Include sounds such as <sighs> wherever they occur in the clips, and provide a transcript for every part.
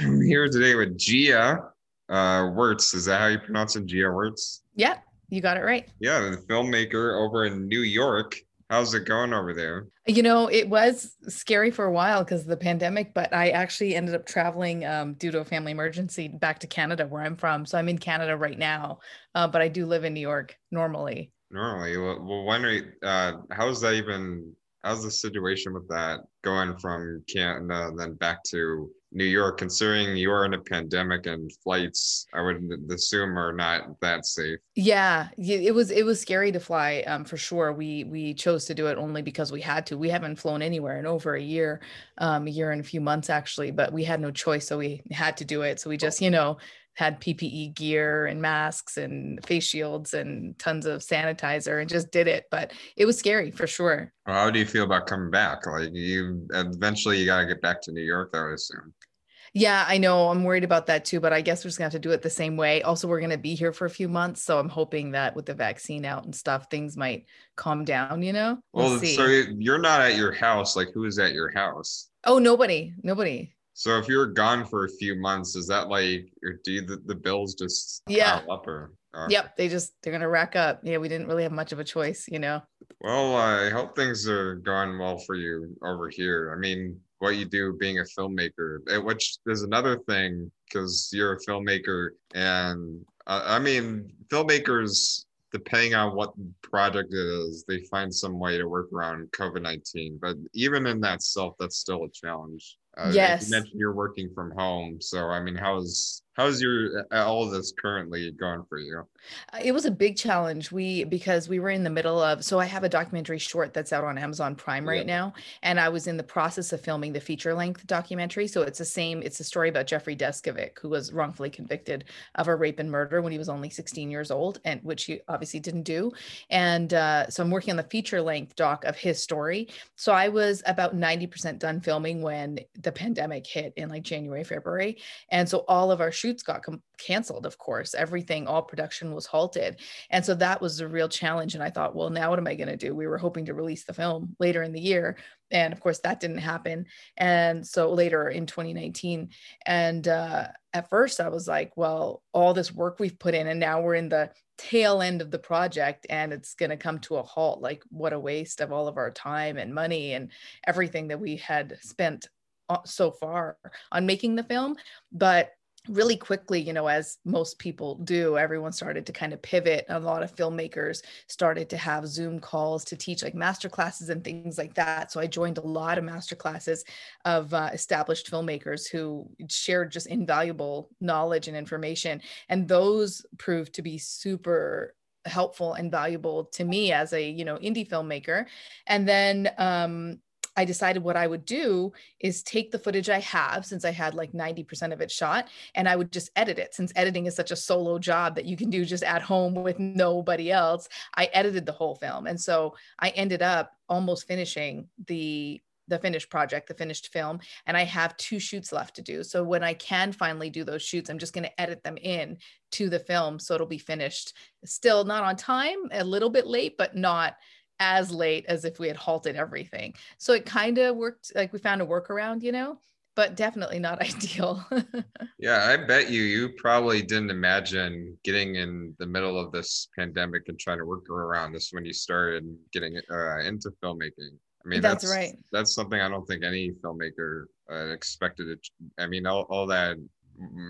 I'm here today with Gia uh, Wirtz. Is that how you pronounce it? Gia Wirtz? Yeah, you got it right. Yeah, the filmmaker over in New York. How's it going over there? You know, it was scary for a while because of the pandemic, but I actually ended up traveling um, due to a family emergency back to Canada, where I'm from. So I'm in Canada right now, uh, but I do live in New York normally. Normally, well, well when are you, uh, how's that even? How's the situation with that going from Canada and then back to New York, considering you are in a pandemic and flights, I would assume are not that safe. Yeah, it was it was scary to fly um, for sure. We we chose to do it only because we had to. We haven't flown anywhere in over a year, um, a year and a few months actually, but we had no choice, so we had to do it. So we just you know had PPE gear and masks and face shields and tons of sanitizer and just did it. But it was scary for sure. Well, how do you feel about coming back? Like you eventually you got to get back to New York, I would assume. Yeah, I know. I'm worried about that too, but I guess we're just gonna have to do it the same way. Also, we're gonna be here for a few months, so I'm hoping that with the vaccine out and stuff, things might calm down. You know. We'll, well so you're not at your house. Like, who is at your house? Oh, nobody. Nobody. So if you're gone for a few months, is that like, or do you, the, the bills just yeah up or? or? Yep, they just they're gonna rack up. Yeah, we didn't really have much of a choice, you know. Well, I hope things are going well for you over here. I mean, what you do being a filmmaker, which is another thing because you're a filmmaker, and uh, I mean, filmmakers depending on what project it is, they find some way to work around COVID 19. But even in that self, that's still a challenge. Uh, yes. You mentioned you're working from home. So, I mean, how's how's your uh, all of this currently going for you? Uh, it was a big challenge. We because we were in the middle of so i have a documentary short that's out on amazon prime right now and i was in the process of filming the feature length documentary. So it's the same it's a story about jeffrey deskovic who was wrongfully convicted of a rape and murder when he was only 16 years old and which he obviously didn't do. And uh, so i'm working on the feature length doc of his story. So i was about 90% done filming when the pandemic hit in like january february. And so all of our shoots shoots got com- canceled of course. Everything all production was halted. And so that was a real challenge. And i thought well now what am i going to do? We were hoping to release the film later in the year. And of course that didn't happen. And so later in 2019 and uh, at first i was like well all this work we've put in and now we're in the tail end of the project and it's going to come to a halt. Like what a waste of all of our time and money and everything that we had spent uh, so far on making the film. But really quickly, you know, as most people do, everyone started to kind of pivot. A lot of filmmakers started to have Zoom calls to teach like master classes and things like that. So I joined a lot of master classes of uh, established filmmakers who shared just invaluable knowledge and information. And those proved to be super helpful and valuable to me as a you know indie filmmaker and then um I decided what I would do is take the footage I have, since I had like 90% of it shot, and I would just edit it. Since editing is such a solo job that you can do just at home with nobody else, I edited the whole film. And so I ended up almost finishing the the finished project, the finished film, and I have two shoots left to do. So when I can finally do those shoots, I'm just going to edit them in to the film so it'll be finished. Still not on time, a little bit late, but not as late as if we had halted everything. So it kind of worked like we found a workaround, you know, but definitely not <laughs> ideal. yeah, I bet you you probably didn't imagine getting in the middle of this pandemic and trying to work around this when you started getting uh, into filmmaking. I mean, that's, that's, right. That's something I don't think any filmmaker uh, expected. It. I mean, all, all that,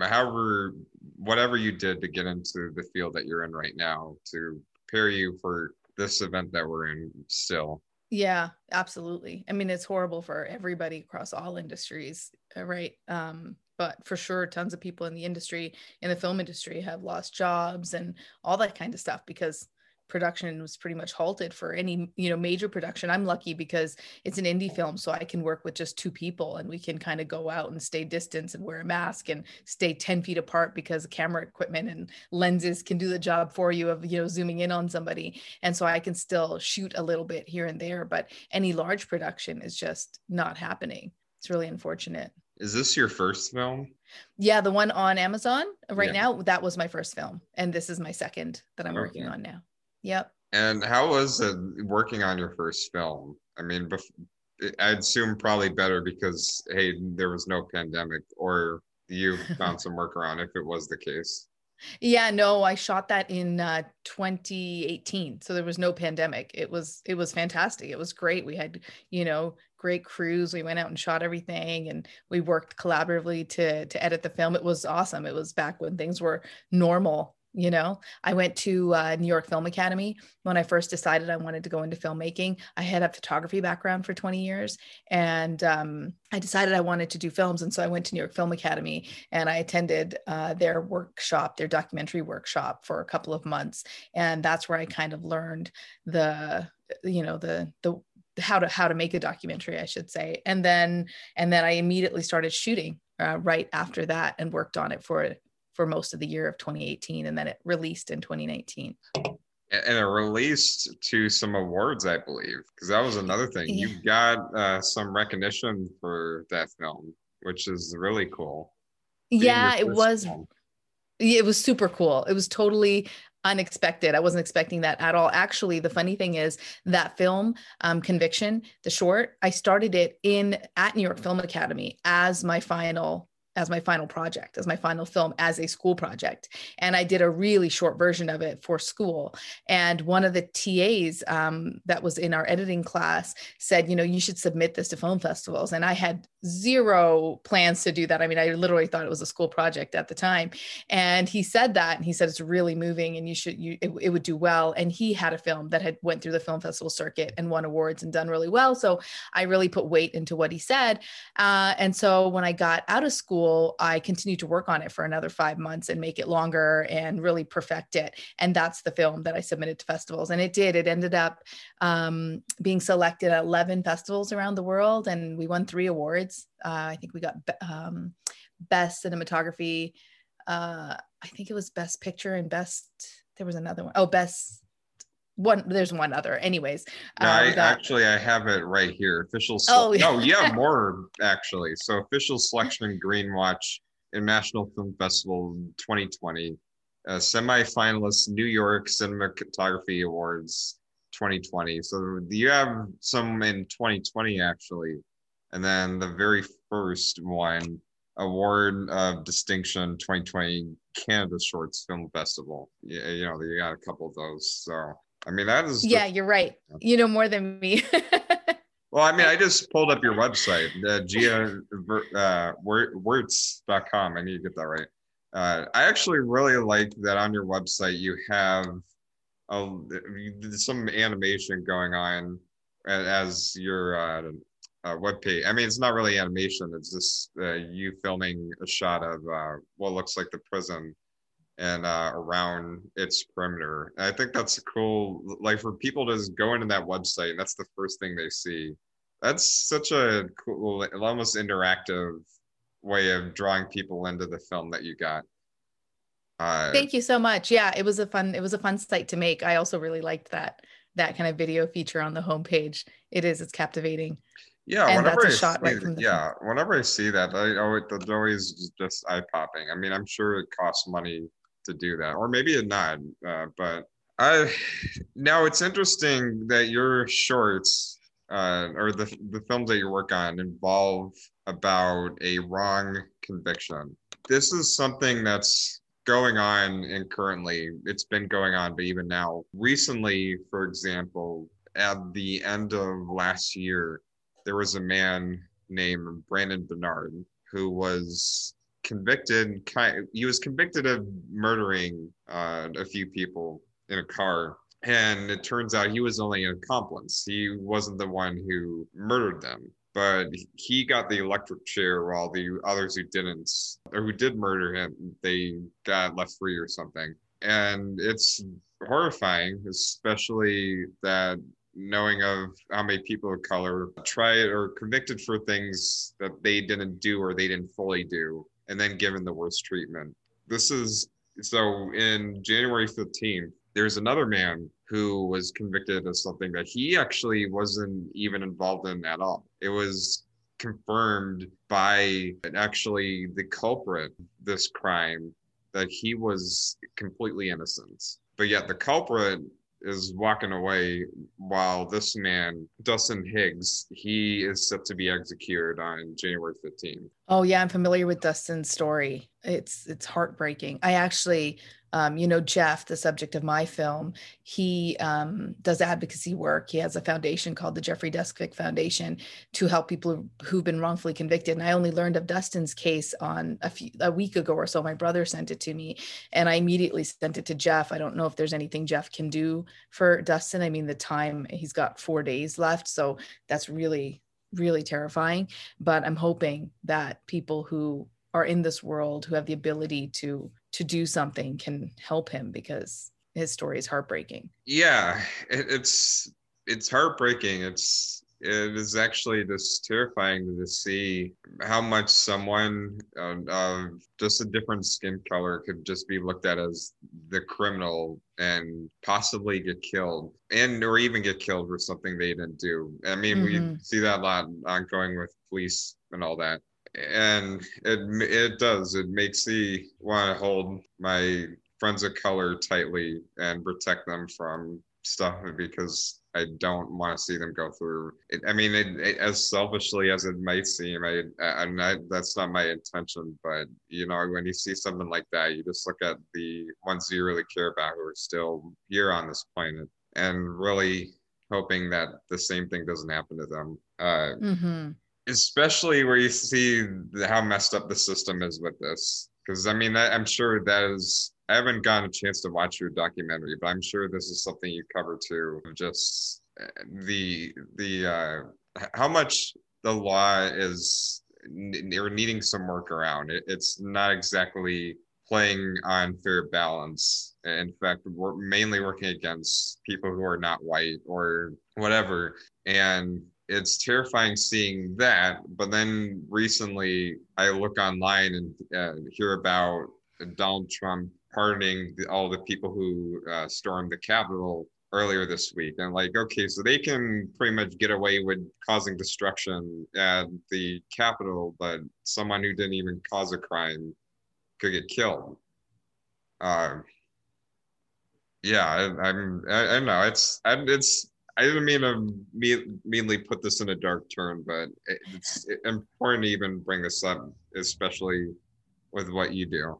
however, whatever you did to get into the field that you're in right now to prepare you for this event that we're in still. Yeah, absolutely. I mean, it's horrible for everybody across all industries, uh, right? Um, but for sure, tons of people in the industry, in the film industry, have lost jobs and all that kind of stuff because production was pretty much halted for any you know major production. I'm lucky because it's an indie film so i can work with just two people and we can kind of go out and stay distance and wear a mask and stay 10 feet apart because camera equipment and lenses can do the job for you of you know zooming in on somebody. And so i can still shoot a little bit here and there but any large production is just not happening. It's really unfortunate. Is this your first film? Yeah the one on amazon right yeah. now that was my first film and this is my second that i'm okay. working on now Yep. And how was it working on your first film? I mean, bef- I'd assume probably better because hey, there was no pandemic, or you <laughs> found some workaround if it was the case. Yeah, no, I shot that in uh, 2018. So there was no pandemic. It was it was fantastic. It was great. We had, you know, great crews. We went out and shot everything and we worked collaboratively to to edit the film. It was awesome. It was back when things were normal you know i went to uh, new york film academy. When i first decided i wanted to go into filmmaking i had a photography background for 20 years and um, i decided i wanted to do films. And so i went to new york film academy and i attended uh, their workshop their documentary workshop for a couple of months. And that's where i kind of learned the you know the the how to how to make a documentary i should say. And then and then i immediately started shooting uh, right after that and worked on it for for most of the year of 2018 and then it released in 2019 and it released to some awards i believe because that was another thing. Yeah. you got uh, some recognition for that film which is really cool. Yeah it was film. it was super cool. It was totally unexpected. I wasn't expecting that at all. Actually the funny thing is that film um, conviction the short i started it in at new york film academy as my final as my final project, as my final film, as a school project. And I did a really short version of it for school. And one of the TAs um, that was in our editing class said, you know, you should submit this to film festivals. And I had zero plans to do that. I mean, I literally thought it was a school project at the time. And he said that, and he said it's really moving, and you should, you it, it would do well. And he had a film that had went through the film festival circuit and won awards and done really well. So I really put weight into what he said. Uh, and so when I got out of school I continued to work on it for another five months and make it longer and really perfect it. And that's the film that I submitted to festivals. And it did. It ended up um, being selected at 11 festivals around the world. And we won three awards. Uh, I think we got um, Best Cinematography. Uh, I think it was Best Picture and Best, there was another one. Oh, Best one there's one other anyways no, uh, I, got... actually i have it right here official oh yeah. no yeah <laughs> more actually so official selection greenwich international film festival 2020 uh, semi-finalist new york cinematography awards 2020 so you have some in 2020 actually and then the very first one award of distinction 2020 canada shorts film festival yeah you know you got a couple of those so I mean, that is. Yeah, you're right. You know more than me. <laughs> well, I mean, I just pulled up your website, uh, Gia uh. I need to get that right. Uh, I actually really like that on your website you have a, some animation going on as your uh, uh, web page. I mean, it's not really animation; it's just uh, you filming a shot of uh, what looks like the prison and uh, around its perimeter. And I think that's cool, like for people to just go into that website and that's the first thing they see. That's such a cool, almost interactive way of drawing people into the film that you got. Uh, Thank you so much. Yeah, it was a fun, it was a fun site to make. I also really liked that that kind of video feature on the homepage. It is, it's captivating. Yeah, and whenever that's a I shot see, right from the yeah, whenever I see that, I always, always just eye popping. I mean, I'm sure it costs money to do that, or maybe it not. Uh, but I <sighs> now it's interesting that your shorts uh, or the the films that you work on involve about a wrong conviction. This is something that's going on and currently it's been going on, but even now, recently, for example, at the end of last year, there was a man named Brandon Bernard who was convicted. He was convicted of murdering uh, a few people in a car, and it turns out he was only an accomplice. He wasn't the one who murdered them, but he got the electric chair while the others who didn't or who did murder him, they got left free or something. And it's horrifying, especially that knowing of how many people of color tried or convicted for things that they didn't do or they didn't fully do and then given the worst treatment. This is so in January 15th, there's another man who was convicted of something that he actually wasn't even involved in at all. It was confirmed by actually the culprit this crime that he was completely innocent. But yet the culprit is walking away while this man, Dustin Higgs, he is set to be executed on January 15th. Oh yeah, I'm familiar with Dustin's story. It's it's heartbreaking. I actually um, you know, Jeff, the subject of my film, he um, does advocacy work. He has a foundation called the Jeffrey Deskovic Foundation to help people who've been wrongfully convicted. And I only learned of Dustin's case on a, few, a week ago or so. My brother sent it to me, and I immediately sent it to Jeff. I don't know if there's anything Jeff can do for Dustin. I mean, the time he's got four days left, so that's really, really terrifying. But I'm hoping that people who are in this world who have the ability to to do something can help him because his story is heartbreaking. Yeah, it, it's it's heartbreaking. It's it is actually just terrifying to see how much someone uh, uh, just a different skin color could just be looked at as the criminal and possibly get killed and or even get killed for something they didn't do. I mean mm-hmm. we see that a lot ongoing with police and all that. And it it does. It makes me want to hold my friends of color tightly and protect them from stuff because I don't want to see them go through. It, I mean, it, it, as selfishly as it might seem, I, I'm not. That's not my intention. But you know, when you see something like that, you just look at the ones you really care about who are still here on this planet, and really hoping that the same thing doesn't happen to them. Uh, mm-hmm especially where you see how messed up the system is with this. Because I mean, I, I'm sure that is. I haven't gotten a chance to watch your documentary, but I'm sure this is something you cover too. Just uh, the the uh, how much the law is or needing some work around. It, it's not exactly playing on fair balance. In fact, we're mainly working against people who are not white or whatever. And it's terrifying seeing that. But then recently, I look online and uh, hear about Donald Trump pardoning the, all the people who uh, stormed the Capitol earlier this week. And like, okay, so they can pretty much get away with causing destruction at the Capitol, but someone who didn't even cause a crime could get killed. Uh, yeah, I, I'm. I, I know. It's. I, it's I didn't mean to mean, meanly put this in a dark turn, but it's important to even bring this up, especially with what you do.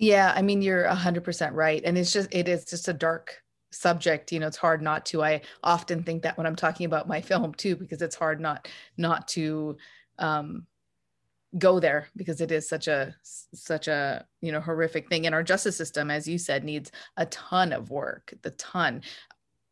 Yeah, I mean you're hundred percent right, and it's just it is just a dark subject. You know, it's hard not to. I often think that when I'm talking about my <laughs> film too, because it's hard not not to um, go there because it is such a such a you know horrific thing and our justice system as you said needs a ton of work the ton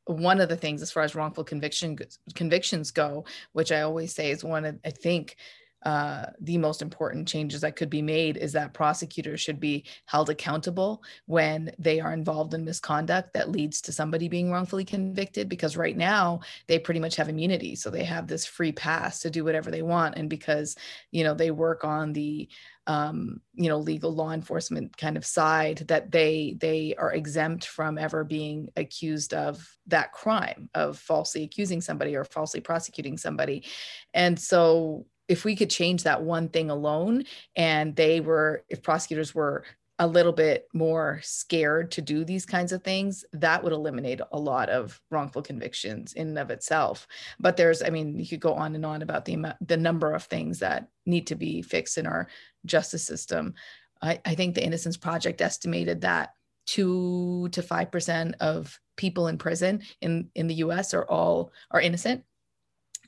one of the things as far as wrongful conviction convictions go which i always say is one of i think uh, the most important changes that could be made is that prosecutors should be held accountable when they are involved in misconduct that leads to somebody being wrongfully convicted because right now they pretty much have immunity. So they have this free pass to do whatever they want. And because you know they work on the um, you know legal law enforcement kind of side that they they are exempt from ever being accused of that crime of falsely accusing somebody or falsely prosecuting somebody. And so if we could change that one thing alone and they were if prosecutors were a little bit more scared to do these kinds of things, that would eliminate a lot of wrongful convictions in and of itself. But there's, I mean, you could go on and on about the the number of things that need to be fixed in our justice system. I, I think the Innocence Project estimated that two to five percent of people in prison in in the U.S. are all are innocent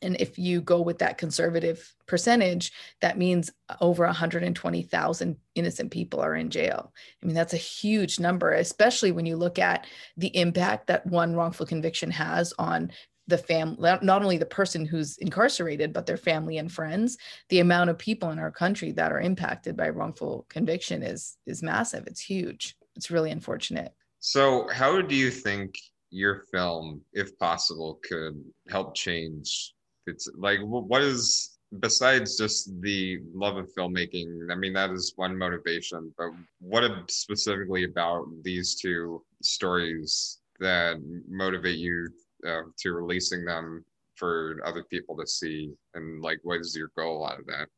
and if you go with that conservative percentage, that means over 120,000 innocent people are in jail. I mean, that's a huge number, especially when you look at the impact that one wrongful conviction has on the family, not only the person who's incarcerated, but their family and friends. The amount of people in our country that are impacted by wrongful conviction is is massive. It's huge. It's really unfortunate. So, how do you think your film, if possible, could help change it's like what is besides just the love of filmmaking i mean that is one motivation but what specifically about these two stories that motivate you uh, to releasing them for other people to see and like what is your goal out of that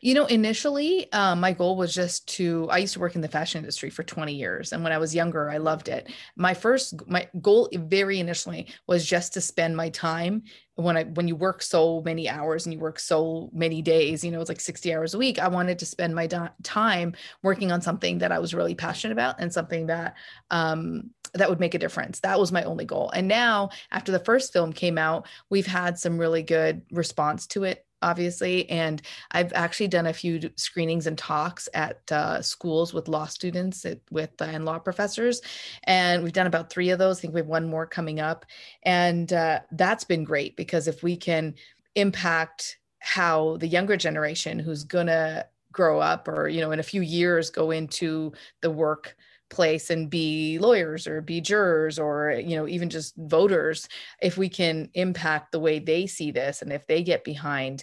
You know, initially, uh, my goal was just to. I used to work in the fashion industry for 20 years, and when I was younger, I loved it. My first, my goal, very initially, was just to spend my time when I when you work so many hours and you work so many days. You know, it's like 60 hours a week. I wanted to spend my time working on something that I was really passionate about and something that um, that would make a difference. That was my only goal. And now, after the first film came out, we've had some really good response to it obviously. And I've actually done a few screenings and talks at uh, schools with law students at, with uh, and law professors, and we've done about three of those. I think we have one more coming up, and uh, that's been great because if we can impact how the younger generation who's gonna grow up or you know in a few years go into the work place and be lawyers or be jurors or you know even just voters if we can impact the way they see this and if they get behind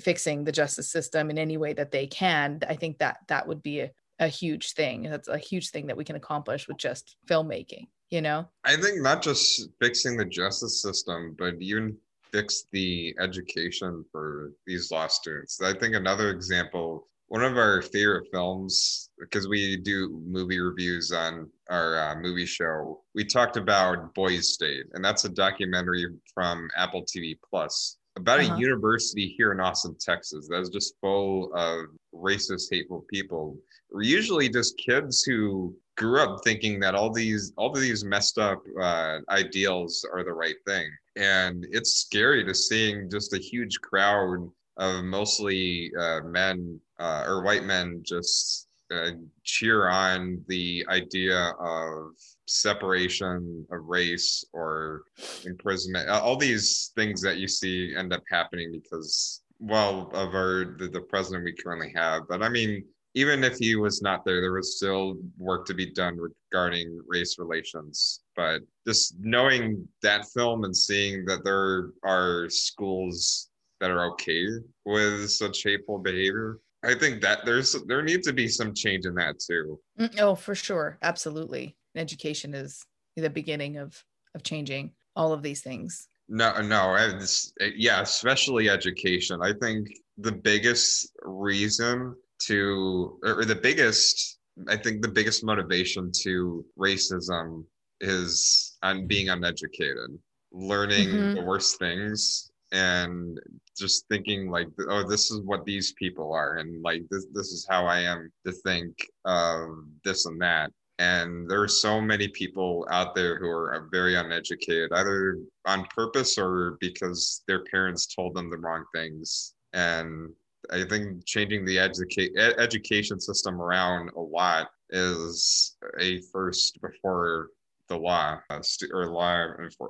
fixing the justice system in any way that they can i think that that would be a, a huge thing. That's a huge thing that we can accomplish with just filmmaking you know? I think not just fixing the justice system but even fix the education for these law students. I think another example one of our favorite films because we do movie reviews on our uh, movie show we talked about boys state and that's a documentary from apple tv plus about uh-huh. a university here in austin texas that's just full of racist hateful people We're usually just kids who grew up thinking that all these all of these messed up uh, ideals are the right thing and it's scary to seeing just a huge crowd of mostly uh, men uh, or white men just uh, cheer on the idea of separation of race or imprisonment all these things that you see end up happening because well of our the, the president we currently have but i mean even if he was not there there was still work to be done regarding race relations but just knowing that film and seeing that there are schools that are okay with such hateful behavior. I think that there's there needs to be some change in that too. Mm, oh, for sure, absolutely. Education is the beginning of of changing all of these things. No, no, it's, yeah, especially education. I think the biggest reason to, or the biggest, I think the biggest motivation to racism is on being uneducated, learning mm-hmm. the worst things and just thinking like oh this is what these people are and like this this is how i am to think of this and that. And there are so many people out there who are very uneducated either on purpose or because their parents told them the wrong things. And i think changing the educate education system around a lot is a first before the law uh, or law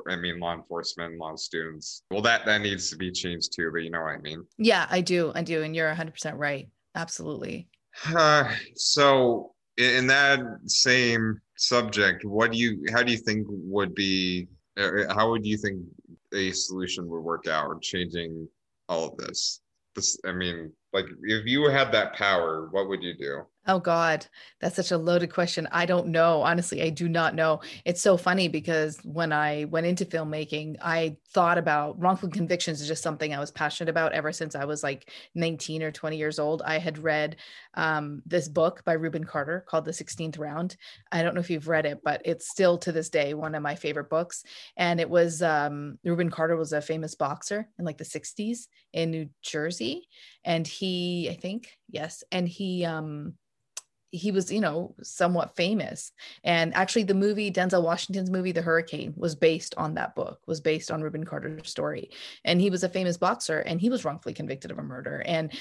I mean law enforcement, law students. Well, that that needs to be changed too. But you know what I mean? Yeah, I do. I do, and you're 100 percent right. Absolutely. Uh, so in that same subject, what do you? How do you think would be? Uh, how would you think a solution would work out changing all of this? This, I mean, like if you had that power, what would you do? Oh God, that's such a loaded question. I don't know. Honestly, I do not know. It's so funny because when I went into filmmaking, I thought about wrongful convictions is just something I was passionate about ever since I was like 19 or 20 years old. I had read um, this book by Rubin Carter called The 16th Round. I don't know if you've read it, but it's still to this day one of my favorite books. And it was um, Rubin Carter was a famous boxer in like the 60s in New Jersey. And he, I think, yes. And he, um, he was, you know, somewhat famous. And actually, the movie, Denzel Washington's movie, The Hurricane, was based on that book, was based on Rubin Carter's story. And he was a famous boxer and he was wrongfully convicted of a murder. And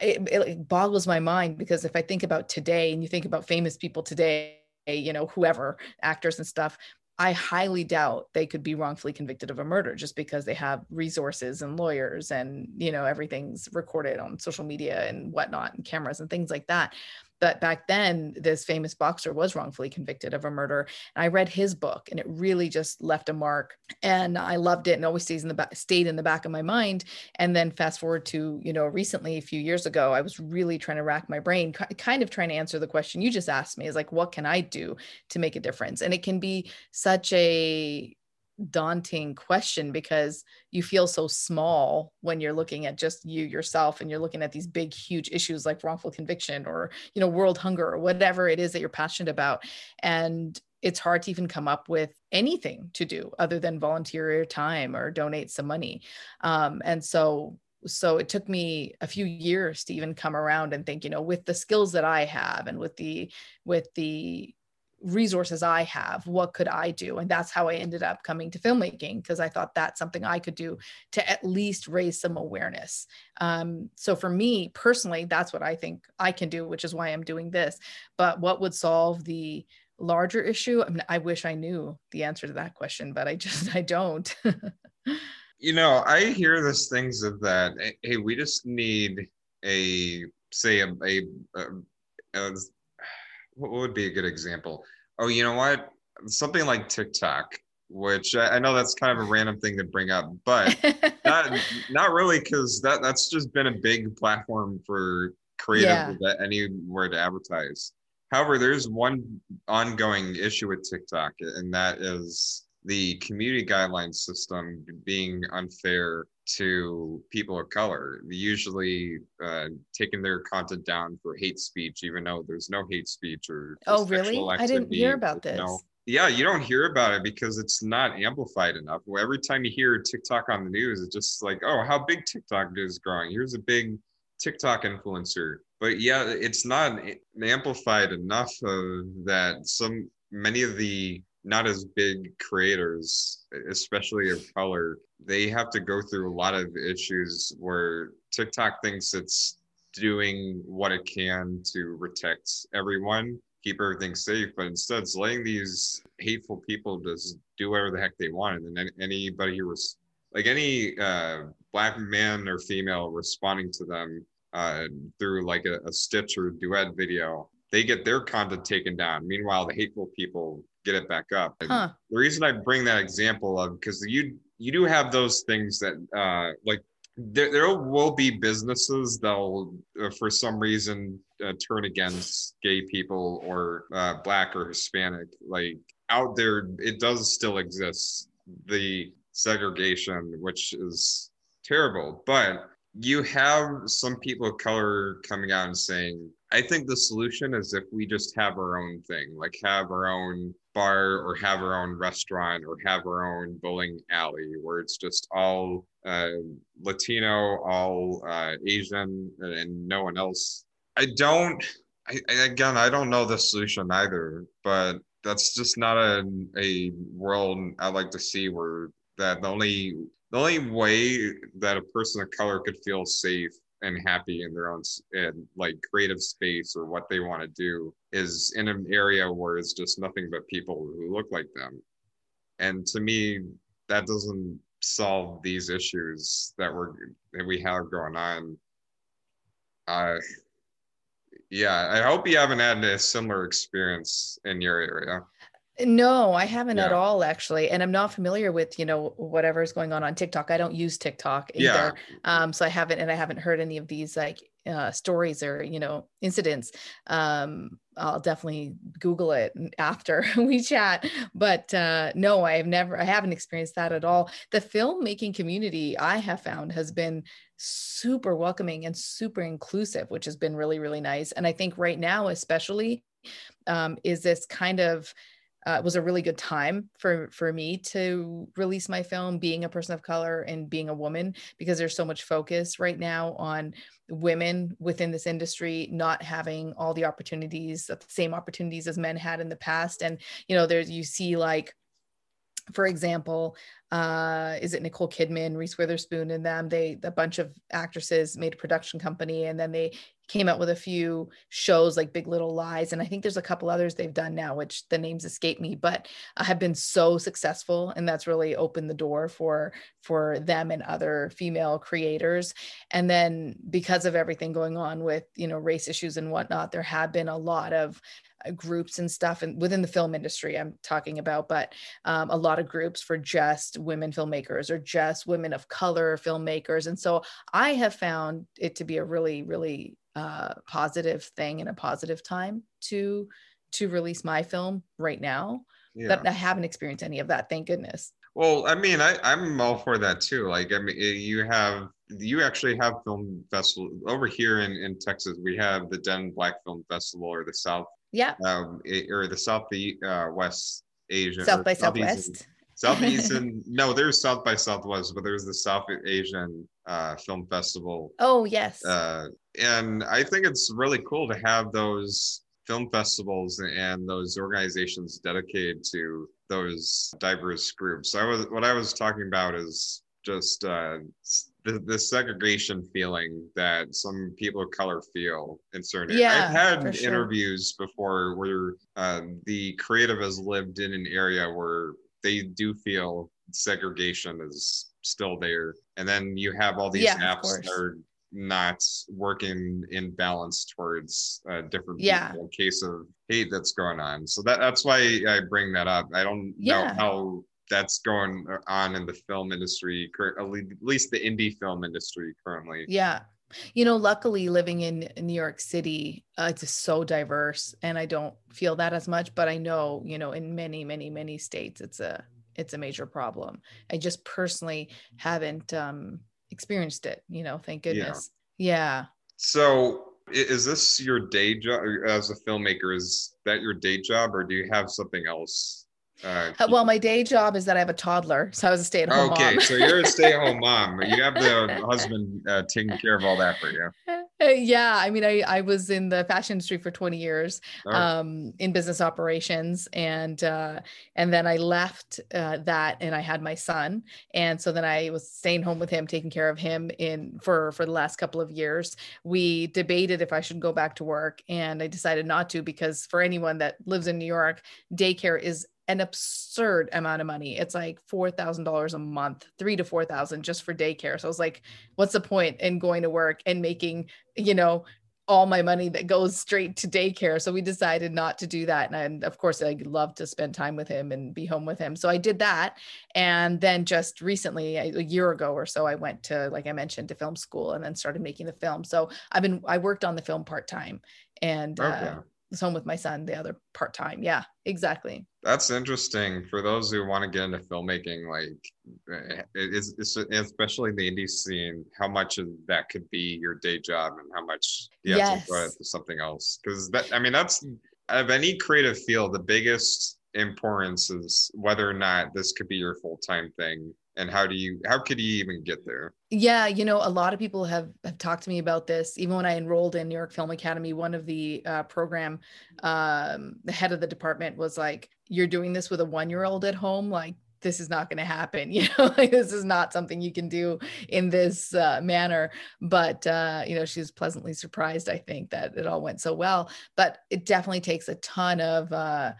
it, it boggles my mind because if I think about today and you think about famous people today, you know, whoever, actors and stuff, I highly doubt they could be wrongfully convicted of a murder just because they have resources and lawyers and you know everything's recorded on social media and whatnot and cameras and things like that but back then this famous boxer was wrongfully convicted of a murder and i read his book and it really just left a mark. And i loved it and always stays in the back stayed in the back of my mind. And then fast forward to you know recently a few years ago i was really trying to rack my brain kind of trying to answer the question you just asked me is like what can i do to make a difference? And it can be such a daunting question because you feel so small when you're looking at just you yourself and you're looking at these big huge issues like wrongful conviction or you know world hunger or whatever it is that you're passionate about. And it's hard to even come up with anything to do other than volunteer your time or donate some money. Um, and so so it took me a few years to even come around and think you know with the skills that i have and with the with the resources I have, what could I do? And that's how I ended up coming to filmmaking because I thought that's something I could do to at least raise some awareness. Um, so for me personally, that's what I think I can do, which is why I'm doing this. But what would solve the larger issue? I mean, I wish I knew the answer to that question, but I just <laughs> I don't. you know, I hear those things of that. Hey, we just need a say a, a, a, a what would be a good example? Oh, you know what? Something like TikTok, which I, I know that's kind of a random thing to bring up, but <laughs> not not really because that that's just been a big platform for creative yeah. anywhere to advertise. However, there's one ongoing issue with TikTok, and that is the community guidelines system being unfair to people of color, usually uh, taking their content down for hate speech, even though there's no hate speech or. Oh, really? I didn't hear about this. No. Yeah, you don't hear about it because it's not amplified enough. Well, every time you hear TikTok on the news, it's just like, oh, how big TikTok is growing. Here's a big TikTok influencer. But yeah, it's not amplified enough of that some many of the not as big creators, especially of color, they have to go through a lot of issues where TikTok thinks it's doing what it can to protect everyone, keep everything safe, but instead it's letting these hateful people just do whatever the heck they want. And then anybody who was like any uh, black man or female responding to them uh, through like a, a stitch or duet video, they get their content taken down. Meanwhile, the hateful people get it back up. Huh. The reason I bring that example of because you you do have those things that uh, like there, there will be businesses that'll uh, for some reason uh, turn against gay people or uh, black or hispanic like out there it does still exist the segregation which is terrible but you have some people of color coming out and saying i think the solution is if we just have our own thing like have our own bar or have our own restaurant or have our own bowling alley where it's just all uh, Latino, all uh, Asian, and no one else. I don't. I, again, I don't know the solution either, but that's just not a a world I like to see where that the only the only way that a person of color could feel safe and happy in their own in like creative space or what they want to do is in an area where it's just nothing but people who look like them. And to me that doesn't solve these issues that we're that we have going on. Yeah i hope you haven't had a similar experience in your area no, I haven't yeah. at all actually. And I'm not familiar with, you know, whatever's going on on TikTok. I don't use TikTok either. Yeah. Um, so I haven't, and I haven't heard any of these like uh, stories or, you know, incidents. Um, I'll definitely Google it after <laughs> we chat. But uh, no, I have never, I haven't experienced that at all. The filmmaking community I have found has been super welcoming and super inclusive, which has been really, really nice. And I think right now, especially, um, is this kind of, uh, was a really good time for for me to release my film being a person of color and being a woman because there's so much focus right now on women within this industry not having all the opportunities the same opportunities as men had in the past. And you know there's you see like for example, uh, is it Nicole Kidman, Reese Witherspoon, and them? They a bunch of actresses made a production company, and then they came out with a few shows like Big Little Lies, and I think there's a couple others they've done now, which the names escape me, but uh, have been so successful, and that's really opened the door for for them and other female creators. And then because of everything going on with you know race issues and whatnot, there have been a lot of groups and stuff and within the film industry i'm talking about but um, a lot of groups for just women filmmakers or just women of color filmmakers and so i have found it to be a really really uh, positive thing and a positive time to to release my film right now yeah. that i haven't experienced any of that thank goodness Well, I mean, I, I'm all for that too. Like, I mean, you have you actually have film festival over here in, in Texas. We have the Den Black Film Festival or the South, Yeah. um, or the South uh, West Asia, South by Southwest. Southeast <laughs> and no, there's South by Southwest, but there's the South Asian uh, Film Festival, Oh yes. uh, and I think it's really cool to have those film festivals and those organizations dedicated to those diverse groups. I was what I was talking about is just uh, the, the segregation feeling that some people of color feel in certain. Yeah, I've had sure. interviews before where uh, the creative has lived in an area where they do feel segregation is still there, and then you have all these Yeah, apps that are not working in balance towards uh, different Yeah. people in case of hate that's going on. So that that's why I bring that up. I don't know how that's going on in the film industry, at least the indie film industry currently. Yeah. You know, luckily living in New York City, uh, it's so diverse and I don't feel that as much, but I know, you know, in many, many, many states, it's a, it's a major problem. I just personally haven't um, experienced it, you know, thank goodness. Yeah. So is this your day job as a filmmaker? Is that your day job, or do you have something else? Uh, Uh, Well, my day job is that I have a toddler. So I was a stay at home okay, mom. Okay, so you're a stay-at-home <laughs> mom. You have the husband uh, taking care of all that for you. Uh, yeah. I mean, I, I was in the fashion industry for 20 years. Oh, um, in business operations and uh, and then I left uh, that and I had my son and so then I was staying home with him taking care of him in for for the last couple of years we debated if I should go back to work and I decided not to because for anyone that lives in New York daycare is an absurd amount of money it's like four thousand dollars a month three to four thousand just for daycare so I was like what's the point in going to work and making you know all my money that goes straight to daycare. So we decided not to do that. And, I, and of course, I love to spend time with him and be home with him. So I did that. And then just recently, a a year ago or so, I went to, like I mentioned, to film school and then started making the film. So I've been, I worked on the film part time and Okay. uh, was home with my son, the other part time. Yeah, exactly. That's interesting for those who want to get into filmmaking. Like, eh, it is it's, especially the indie scene, how much of that could be your day job, and how much you have to put it to something else. Because that, I mean, that's of any creative field, the biggest importance is whether or not this could be your full time thing, and how do you, how could you even get there? Yeah, you know, a lot of people have have talked to me about this. Even when I enrolled in New York Film Academy, one of the uh, program, um, the head of the department was like, "You're doing this with a one year old at home, like." This is not going to happen, <laughs> you know. Like this is not something you can do in this uh, manner. But uh, you know, she was pleasantly surprised. I think that it all went so well. But it definitely takes a ton of uh,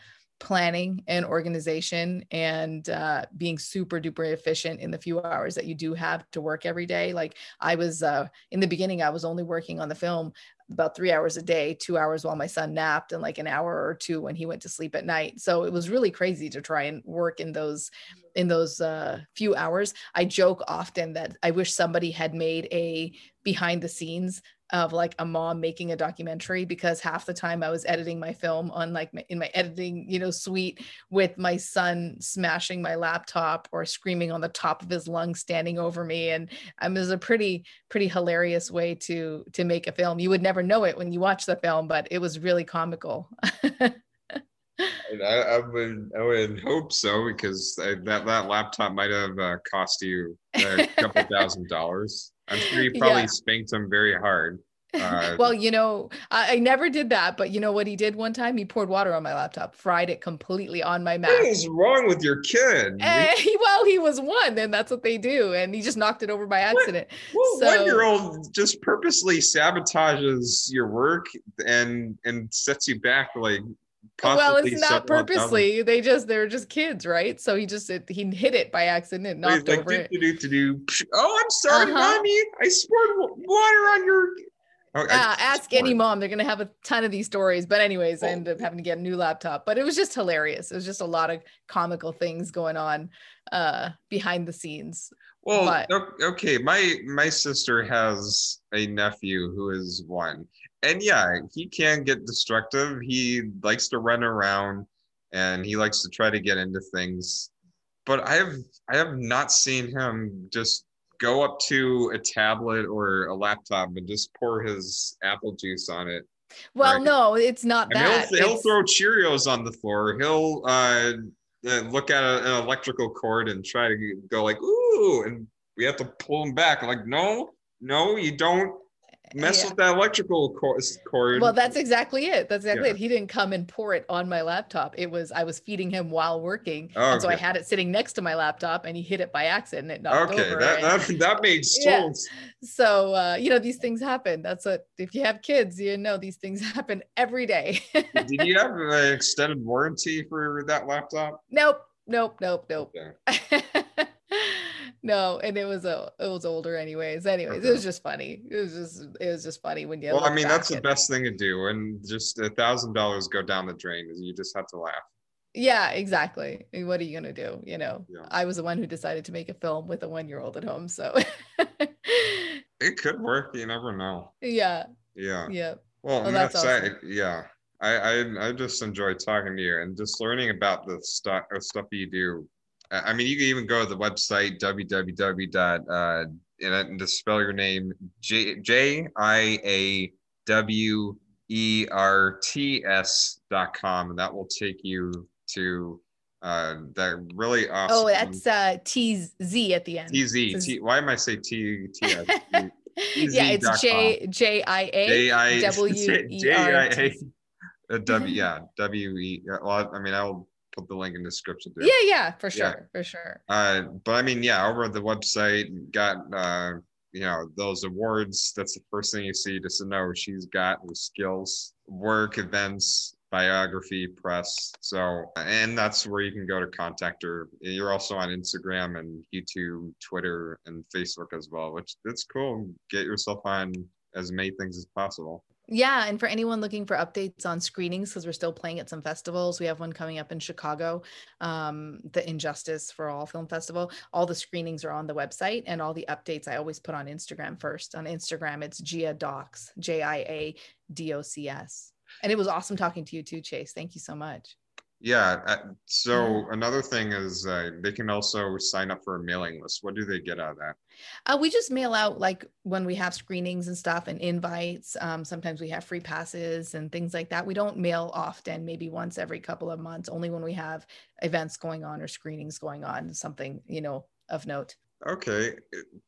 planning and organization and uh, being super duper efficient in the few hours that you do have to work every day. Like I was uh, in the beginning, I was only working on the film about three hours a day, two hours while my son napped, and like an hour or two when he went to sleep at night. So it was really crazy to try and work in those in those uh, few hours. I joke often that I wish somebody had made a behind the scenes of like a mom making a documentary because half the time I was editing my film on like my, in my editing, you know, suite with my son smashing my laptop or screaming on the top of his lungs standing over me and um, it was a pretty pretty hilarious way to to make a film. You would never know it when you watch the film, but it was really comical. <laughs> I, I would, I would hope so because I, that that laptop might have uh, cost you a couple thousand dollars. I'm sure you probably Yeah. spanked him very hard. Uh, well, you know, I, I never did that, but you know what he did one time? He poured water on my laptop, fried it completely on my Mac. what is wrong with your kid? Eh, well, he was one, and that's what they do. And he just knocked it over by accident. Well, so- one year old just purposely sabotages your work and and sets you back like. Well, it's not purposely. They just they're just kids, right? So he just it, he hit it by accident, and knocked Like, over do, it. do, do. Oh, I'm sorry, Uh-huh. mommy. I poured water on your. Oh, Yeah, ask any mom. They're gonna have a ton of these stories. But anyways, I ended up having to get a new laptop. But it was just hilarious. It was just a lot of comical things going on uh behind the scenes. Well, But- okay, my my sister has a nephew who is one, and yeah, he can get destructive. He likes to run around, and he likes to try to get into things. but I have I have not seen him just go up to a tablet or a laptop and just pour his apple juice on it. Well, right? no, it's not I that. He'll, he'll, throw Cheerios on the floor. He'll uh, uh, look at a, an electrical cord and try to go like, ooh, and we have to pull him back. I'm like, no, no, you don't mess yeah. with that electrical cord. Well, that's exactly it. That's exactly yeah. it. He didn't come and pour it on my laptop. It was I was feeding him while working, oh, and so I had it sitting next to my laptop, and he hit it by accident. It knocked okay, over. Okay, that, that that makes <laughs> sense. Yeah. So uh, you know these things happen. That's what if you have kids, you know these things <laughs> happen every day. Did you have an extended warranty for that laptop? Nope. Nope. Nope. Nope. Okay. <laughs> no, and it was a it was older anyways. Anyways, okay. it was just funny. It was just it was just funny when you. Well, I mean, that's the best thing to do, and just a thousand dollars go down the drain. Is you just have to laugh. Yeah, exactly. What are you gonna do? You know, yeah. I was the one who decided to make a film with a one year old at home, so <laughs> it could work. You never know. Yeah. Yeah. Yeah. Well, well that's awesome. yeah. I, I I just enjoy talking to you and just learning about the stuff uh, stuff you do I mean, you can even go to the website www. Uh, and to spell your name J J I A W E R T S dot com, and that will take you to uh, that really oh, awesome. Oh, that's uh, T Z at the end. T Z. T. Why am I say T T S? <laughs> yeah, it's J J I A W E R T. W yeah W E. Well, I mean, I'll put the link in the description. Too. Yeah, yeah, for sure, yeah. for sure. Uh, but I mean, yeah, over the website, got uh, you know those awards. That's the first thing you see, just to know she's got the skills, work, events, biography, press. So, and that's where you can go to contact her. You're also on Instagram and YouTube, Twitter, and Facebook as well, which it's cool. Get yourself on as many things as possible. Yeah, and for anyone looking for updates on screenings, because we're still playing at some festivals, we have one coming up in Chicago, um, the Injustice for All Film Festival. All the screenings are on the website, and all the updates I always put on Instagram first. On Instagram, it's Jia Docs, J I A D O C S. And it was awesome talking to you too, Chase. Thank you so much. Yeah. Uh, so another thing is uh, they can also sign up for a mailing list. What do they get out of that? Uh, we just mail out like when we have screenings and stuff and invites. Um, sometimes we have free passes and things like that. We don't mail often, maybe once every couple of months, only when we have events going on or screenings going on, something, you know, of note. Okay.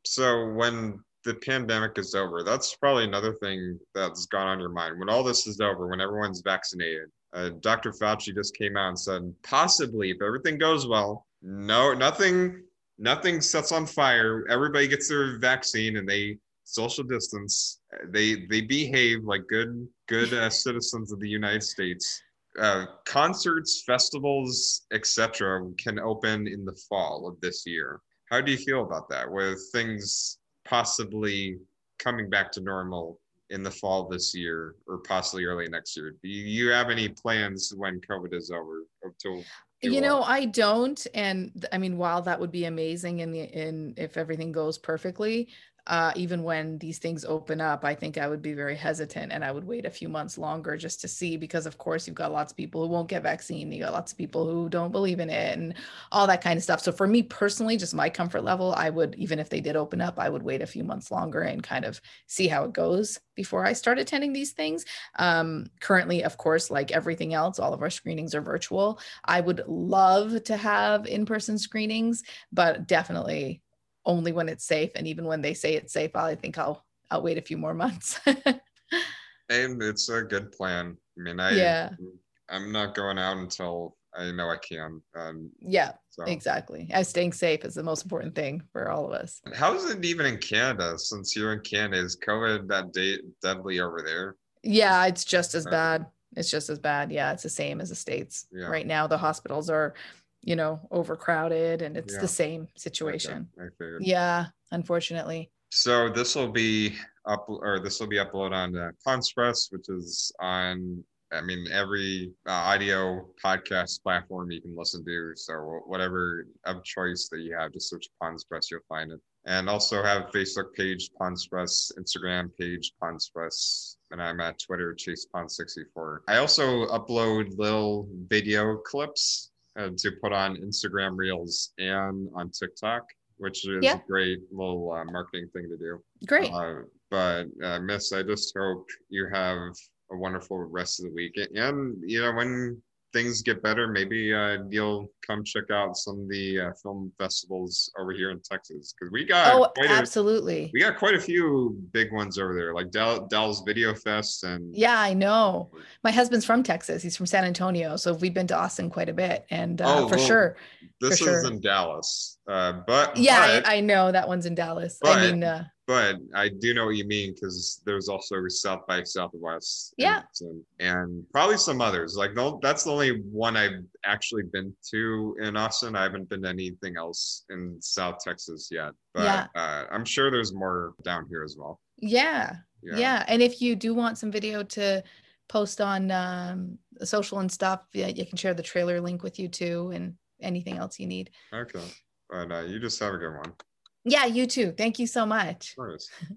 So when the pandemic is over, that's probably another thing that's gone on your mind. When all this is over, when everyone's vaccinated, uh, Dr. Fauci just came out and said, possibly, if everything goes well, no, nothing, nothing sets on fire. Everybody gets their vaccine and they social distance. They they behave like good good uh, <laughs> citizens of the United States. Uh, concerts, festivals, etc., can open in the fall of this year. How do you feel about that? With things possibly coming back to normal in the fall this year or possibly early next year. Do you, have any plans when COVID is over? To, you know, I don't. And I mean, while that would be amazing in the in if everything goes perfectly, uh, even when these things open up, I think I would be very hesitant and I would wait a few months longer just to see because, of course, you've got lots of people who won't get vaccine. You got lots of people who don't believe in it and all that kind of stuff. So, for me personally, just my comfort level, I would, even if they did open up, I would wait a few months longer and kind of see how it goes before I start attending these things. Um, currently, of course, like everything else, all of our screenings are virtual. I would love to have in person screenings, but definitely only when it's safe. And even when they say it's safe, I think I'll I'll wait a few more months. <laughs> and it's a good plan. I mean, I yeah, I'm not going out until I know I can. Um, yeah, so. exactly. As staying safe is the most important thing for all of us. How is it even in Canada? Since you're in Canada, is COVID that de- deadly over there? Yeah, it's just as bad. It's just as bad. Yeah, it's the same as the states. Yeah. Right now, the hospitals are you know, overcrowded and it's yeah. the same situation. Yeah, unfortunately. So this will be up or this will be uploaded on uh, Ponspress, which is on I mean every uh, audio podcast platform you can listen to. So whatever of choice that you have, just search Ponspress, you'll find it. And also have Facebook page Ponspress, Instagram page Ponspress, and I'm at Twitter Chase Pon64. I also upload little video clips uh, to put on Instagram Reels and on TikTok, which is Yeah. a great little uh, marketing thing to do. Great. Uh, but uh, Miss, I just hope you have a wonderful rest of the week, and you know when things get better, maybe uh, you'll come check out some of the uh, film festivals over here in Texas because we got oh, quite a, absolutely. we got quite a few big ones over there, like Dell, Dallas Video Fest and Yeah, I know. My husband's from Texas. He's from San Antonio, so we've been to Austin quite a bit, and uh, Oh, for well, sure. this for is sure. in Dallas. Uh, but Yeah, but, I, I know that one's in Dallas. but- I mean, uh, but I do know what you mean because there's also South by Southwest. Yeah. Austin, and probably some others. Like no, that's the only one I've actually been to in Austin. I haven't been to anything else in South Texas yet. But Yeah. uh, I'm sure there's more down here as well. yeah, Yeah. yeah, And if you do want some video to post on um, social and stuff, yeah, you can share the trailer link with you too, and anything else you need. Okay. But uh, you just have a good one. Yeah, you too. Thank you so much. Of course. <laughs>